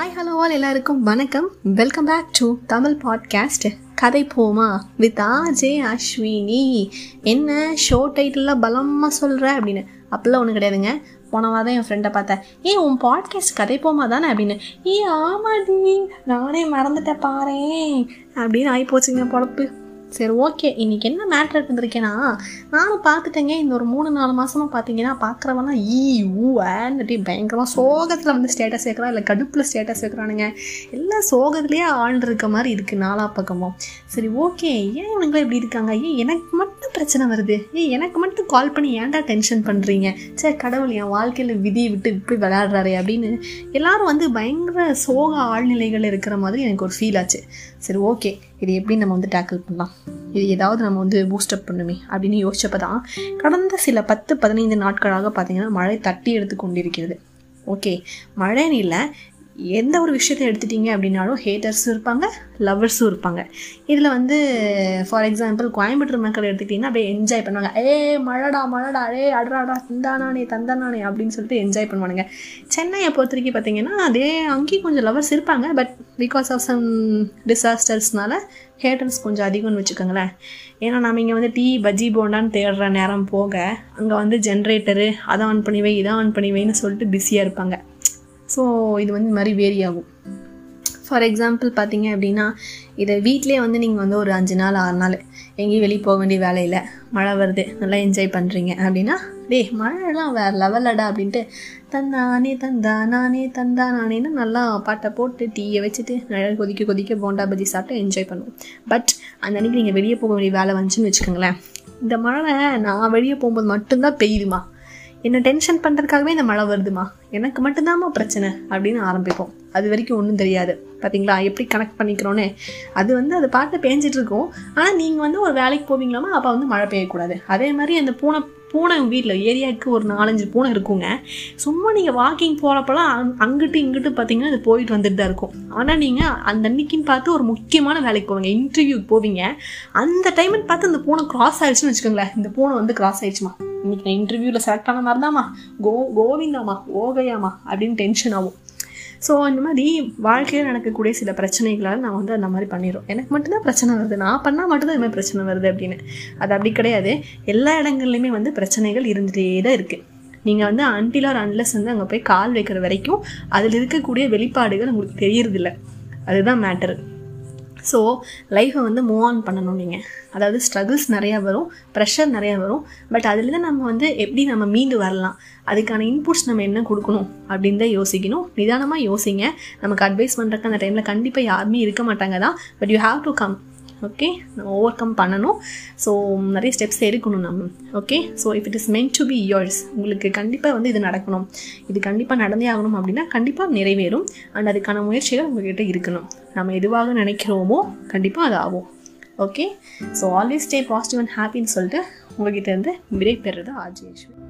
Hi hello all எல்லாருக்கும் வணக்கம். Welcome back to Tamil podcast கதை போமா வித் ஆஜே அஸ்வினி. என்ன ஷோ டைட்டிலில் பலமாக சொல்கிற அப்படின்னு. அப்படிலாம் ஒன்றும் கிடையாதுங்க. போனவா தான் என் ஃப்ரெண்டை பார்த்தேன். ஏன் உன் பாட்காஸ்ட் கதை போமா தானே அப்படின்னு. ஏ ஆமாடி. நானே மறந்துட்டேன் பாரேன். அப்படின்னு ஆகிப்போச்சுங்க பொழப்பு. சரி ஓகே இன்றைக்கி என்ன மேட்ரு எடுத்துருக்கேன்னா நானும் பார்த்துட்டேங்க. இந்த ஒரு மூணு நாலு மாதமாக பார்த்தீங்கன்னா பார்க்குறவனா ஈ ஊ பயங்கரமாக சோகத்தில் வந்து ஸ்டேட்டஸ் வைக்கிறான் இல்லை கடுப்பில் ஸ்டேட்டஸ் வைக்கிறானுங்க எல்லாம் சோகத்துலேயே ஆழ்ந்திருக்க மாதிரி இருக்குது நாலா பக்கமும். சரி ஓகே ஏன் இவனுங்களே இப்படி இருக்காங்க? ஏன் எனக்கு மட்டும் பிரச்சனை வருது? ஏ எனக்கு மட்டும் கால் பண்ணி ஏன்டா டென்ஷன் பண்ணுறீங்க சே கடவுள் என் வாழ்க்கையில் விதியை விட்டு இப்படி விளையாடுறாரு அப்படின்னு எல்லாரும் வந்து பயங்கர சோக ஆழ்நிலைகள் இருக்கிற மாதிரி எனக்கு ஒரு ஃபீல் ஆச்சு. சரி ஓகே இது எப்படி நம்ம வந்து டேக்கிள் பண்ணலாம்? இது ஏதாவது நம்ம வந்து பூஸ்டப் பண்ணுமே அப்படின்னு யோசிச்சப்போ தான் கடந்த சில பத்து பதினைந்து நாட்களாக பார்த்தீங்கன்னா மழை தட்டி எடுத்து கொண்டிருக்கிறது. ஓகே மழைன்னு இல்லை எந்த ஒரு விஷயத்தை எடுத்துட்டீங்க அப்படின்னாலும் ஹேட்டர்ஸும் இருப்பாங்க லவ்வர்ஸும் இருப்பாங்க. இதில் வந்து ஃபார் எக்ஸாம்பிள் கோயம்புத்தூர் மக்கள் எடுத்துக்கிட்டிங்கன்னா அப்படியே என்ஜாய் பண்ணுவாங்க. ஏ மழடா மழடா ஏ அடராடா தந்தானானே தந்தானானே அப்படின்னு சொல்லிட்டு என்ஜாய் பண்ணுவானுங்க. சென்னையை பொறுத்த வரைக்கும் பார்த்தீங்கன்னா அதே அங்கேயும் கொஞ்சம் லவர்ஸ் இருப்பாங்க பட் பிகாஸ் ஆஃப் சம் டிசாஸ்டர்ஸ்னால ஹேட்டர்ஸ் கொஞ்சம் அதிகம்னு வச்சுக்கோங்களேன். ஏன்னா நம்ம இங்கே வந்து டீ பஜ்ஜி போண்டான்னு தேடுற நேரம் போக அங்கே வந்து ஜென்ரேட்டரு அதை ஆன் பண்ணி வை இதை ஆன் பண்ணி வைன்னு சொல்லிட்டு பிஸியாக இருப்பாங்க. ஸோ இது வந்து இந்த மாதிரி வேரி ஆகும். ஃபார் எக்ஸாம்பிள் பார்த்தீங்க அப்படின்னா இதை வீட்டிலே வந்து நீங்கள் வந்து ஒரு அஞ்சு நாள் ஆறு நாள் எங்கேயும் வெளியே போக வேண்டிய வேலையில் மழை வருது நல்லா என்ஜாய் பண்ணுறீங்க அப்படின்னா டே மழைலாம் வேறு லெவலடா அப்படின்ட்டு தந்தானே தந்தா நானே தந்தா நானேன்னு நல்லா பாட்டை போட்டு டீயை வச்சுட்டு நல்லா கொதிக்க கொதிக்க போண்டா பஜ்ஜி சாப்பிட்டு என்ஜாய் பண்ணுவோம். பட் அந்த அன்றைக்கி நீங்கள் வெளியே போக வேண்டிய வேலை வந்துச்சுன்னு வச்சுக்கோங்களேன். இந்த மழை நான் வெளியே போகும்போது மட்டும்தான் பெய்யுதுமா? என்ன டென்ஷன் பண்ணுறதுக்காகவே இந்த மழை வருதுமா? எனக்கு மட்டும்தாம்மா பிரச்சனை அப்படின்னு ஆரம்பிப்போம். அது வரைக்கும் ஒன்றும் தெரியாது. பார்த்தீங்களா எப்படி கனெக்ட் பண்ணிக்கிறோன்னே? அது வந்து அது பார்த்து பேஞ்சிட்டு இருக்கும். ஆனால் நீங்கள் வந்து ஒரு வேலைக்கு போவீங்களாமா அப்போ வந்து மழை பெய்யக்கூடாது. அதே மாதிரி அந்த பூனை பூனை வீட்டில் ஏரியாவுக்கு ஒரு நாலஞ்சு பூனை இருக்குங்க. சும்மா நீங்கள் வாக்கிங் போகிறப்பெல்லாம் அங் அங்கிட்டு இங்கிட்டு பார்த்தீங்கன்னா அது போயிட்டு வந்துட்டு தான் இருக்கும். ஆனால் நீங்கள் அந்த அன்னைக்குன்னு பார்த்து ஒரு முக்கியமான வேலைக்கு போவீங்க. இன்டர்வியூக்கு போவீங்க. அந்த டைம்னு பார்த்து அந்த பூனை கிராஸ் ஆயிடுச்சுன்னு வச்சுக்கோங்களேன். இந்த பூனை வந்து கிராஸ் ஆயிடுச்சுமா? இன்னைக்கு நான் இன்டர்வியூவில் செலக்ட் ஆன மாதிரி தாம்மா கோ கோவிந்தாமா ஓகையாமா அப்படின்னு டென்ஷன் ஆகும். ஸோ இந்த மாதிரி வாழ்க்கையில் நடக்கக்கூடிய சில பிரச்சனைகளால் நான் வந்து அந்த மாதிரி பண்ணிடுறோம். எனக்கு மட்டும்தான் பிரச்சனை வருது. நான் பண்ணால் மட்டும்தான் இது மாதிரி பிரச்சனை வருது அப்படின்னு. அது அப்படி கிடையாது. எல்லா இடங்கள்லையுமே வந்து பிரச்சனைகள் இருந்துகிட்டே தான் இருக்குது நீங்கள் வந்து அன்டில் ஆர் அன்லஸ் வந்து அங்கே போய் கால் வைக்கிற வரைக்கும் அதில் இருக்கக்கூடிய வெளிப்பாடுகள் உங்களுக்கு தெரியறதில்ல. அதுதான் மேட்டரு ஸோ லைஃப்பை வந்து மூவ் ஆன் பண்ணணும் நீங்கள் அதாவது ஸ்ட்ரகிள்ஸ் நிறையா வரும் ப்ரெஷர் நிறையா வரும். பட் அதுலேருந்து நம்ம வந்து எப்படி நம்ம மீண்டு வரலாம்? அதுக்கான இன்புட்ஸ் நம்ம என்ன கொடுக்கணும்? அப்படின்னு தான் யோசிக்கணும். நிதானமாக யோசிங்க. நமக்கு அட்வைஸ் பண்ணுறக்கு அந்த டைமில் கண்டிப்பாக யாருமே இருக்க மாட்டாங்க தான். But you have to come okay நம்ம ஓவர் கம் பண்ணணும். ஸோ நிறைய ஸ்டெப்ஸ் எடுக்கணும் நம்ம. Okay so if it is meant to be yours உங்களுக்கு கண்டிப்பாக வந்து இது நடக்கணும். இது கண்டிப்பாக நடந்தே ஆகணும் அப்படின்னா கண்டிப்பாக நிறைவேறும். அண்ட் அதுக்கான முயற்சிகள் உங்கள்கிட்ட இருக்கணும். நம்ம எதுவாக நினைக்கிறோமோ கண்டிப்பாக அது ஆகும். Okay so always stay positive and ஹாப்பின்னு சொல்லிட்டு உங்ககிட்ட இருந்து விடை பெறுறது ஆஜேஸ்வரி